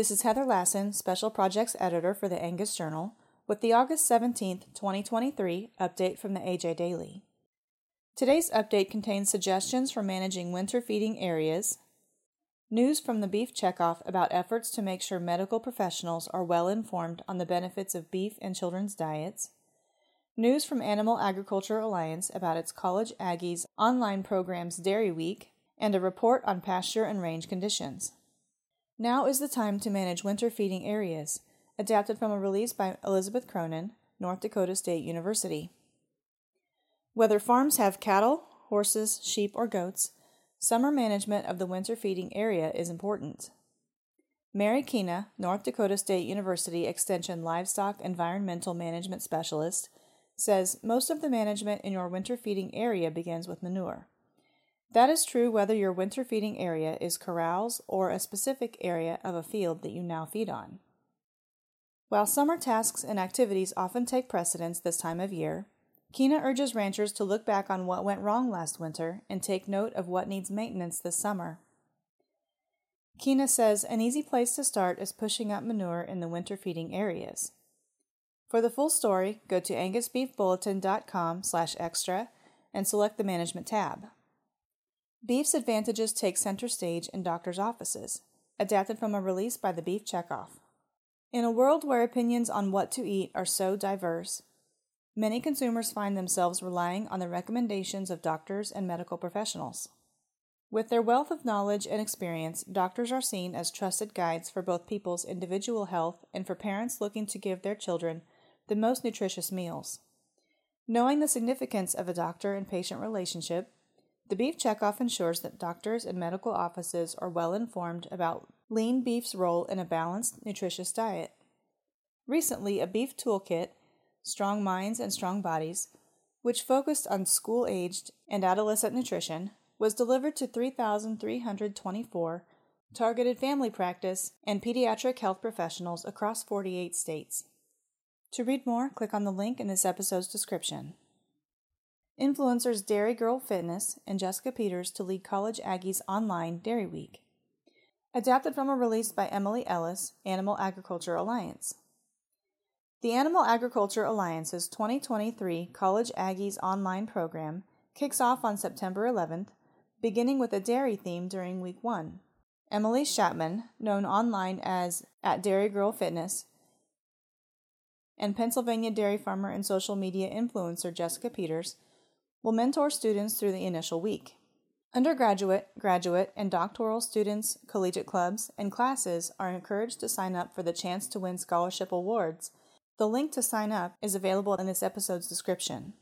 This is Heather Lassen, Special Projects Editor for the Angus Journal, with the August 17, 2023 update from the AJ Daily. Today's update contains suggestions for managing winter feeding areas, news from the Beef Checkoff about efforts to make sure medical professionals are well informed on the benefits of beef in children's diets, news from Animal Agriculture Alliance about its College Aggies online programs Dairy Week, and a report on pasture and range conditions. Now is the time to manage winter feeding areas, adapted from a release by Elizabeth Cronin, North Dakota State University. Whether farms have cattle, horses, sheep, or goats, summer management of the winter feeding area is important. Mary Keena, North Dakota State University Extension Livestock Environmental Management Specialist, says most of the management in your winter feeding area begins with manure. That is true whether your winter feeding area is corrals or a specific area of a field that you now feed on. While summer tasks and activities often take precedence this time of year, Keena urges ranchers to look back on what went wrong last winter and take note of what needs maintenance this summer. Keena says an easy place to start is pushing up manure in the winter feeding areas. For the full story, go to angusbeefbulletin.com slash extra and select the Management tab. Beef's advantages take center stage in doctors' offices, adapted from a release by the Beef Checkoff. In a world where opinions on what to eat are so diverse, Many consumers find themselves relying on the recommendations of doctors and medical professionals. With their wealth of knowledge and experience, doctors are seen as trusted guides for both people's individual health and for parents looking to give their children the most nutritious meals. Knowing the significance of a doctor and patient relationship, the Beef Checkoff ensures that doctors and medical offices are well informed about lean beef's role in a balanced, nutritious diet. Recently, a beef toolkit Strong Minds and Strong Bodies, which focused on school aged and adolescent nutrition, was delivered to 3,324 targeted family practice and pediatric health professionals across 48 states. To read more, click on the link in this episode's description. Influencers Dairy Girl Fitness and Jessica Peters to lead College Aggies online Dairy Week. Adapted from a release by Emily Ellis, Animal Agriculture Alliance. The Animal Agriculture Alliance's 2023 College Aggies online program kicks off on September 11th, beginning with a dairy theme during week one. Emily Chapman, known online as at Dairy Girl Fitness, and Pennsylvania dairy farmer and social media influencer Jessica Peters will mentor students through the initial week. Undergraduate, graduate, and doctoral students, collegiate clubs, and classes are encouraged to sign up for the chance to win scholarship awards the link to sign up is available in this episode's description.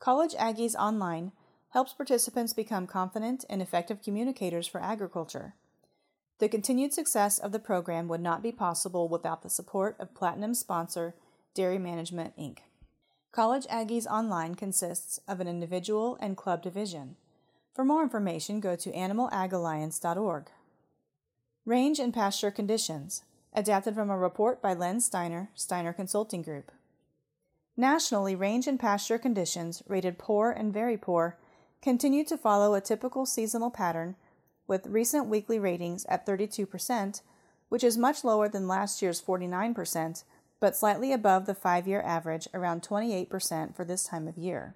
College Aggies Online helps participants become confident and effective communicators for agriculture. The continued success of the program would not be possible without the support of platinum sponsor Dairy Management Inc. College Aggies Online consists of an individual and club division. For more information, go to animalagalliance.org. Range and pasture conditions adapted from a report by Len Steiner, Steiner Consulting Group. Nationally, range and pasture conditions, rated poor and very poor, continue to follow a typical seasonal pattern, with recent weekly ratings at 32%, which is much lower than last year's 49%, but slightly above the five year average, around 28% for this time of year.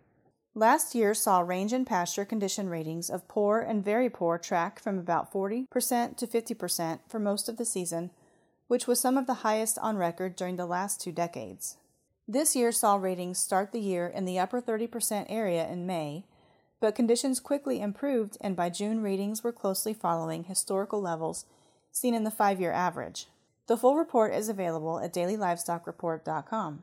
Last year saw range and pasture condition ratings of poor and very poor track from about 40% to 50% for most of the season, which was some of the highest on record during the last two decades. This year saw ratings start the year in the upper 30% area in May, but conditions quickly improved and by June ratings were closely following historical levels seen in the five year average. The full report is available at dailylivestocksreport.com.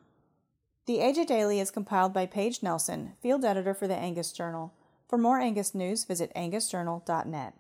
The AJ Daily is compiled by Paige Nelson, field editor for the Angus Journal. For more Angus news, visit angusjournal.net.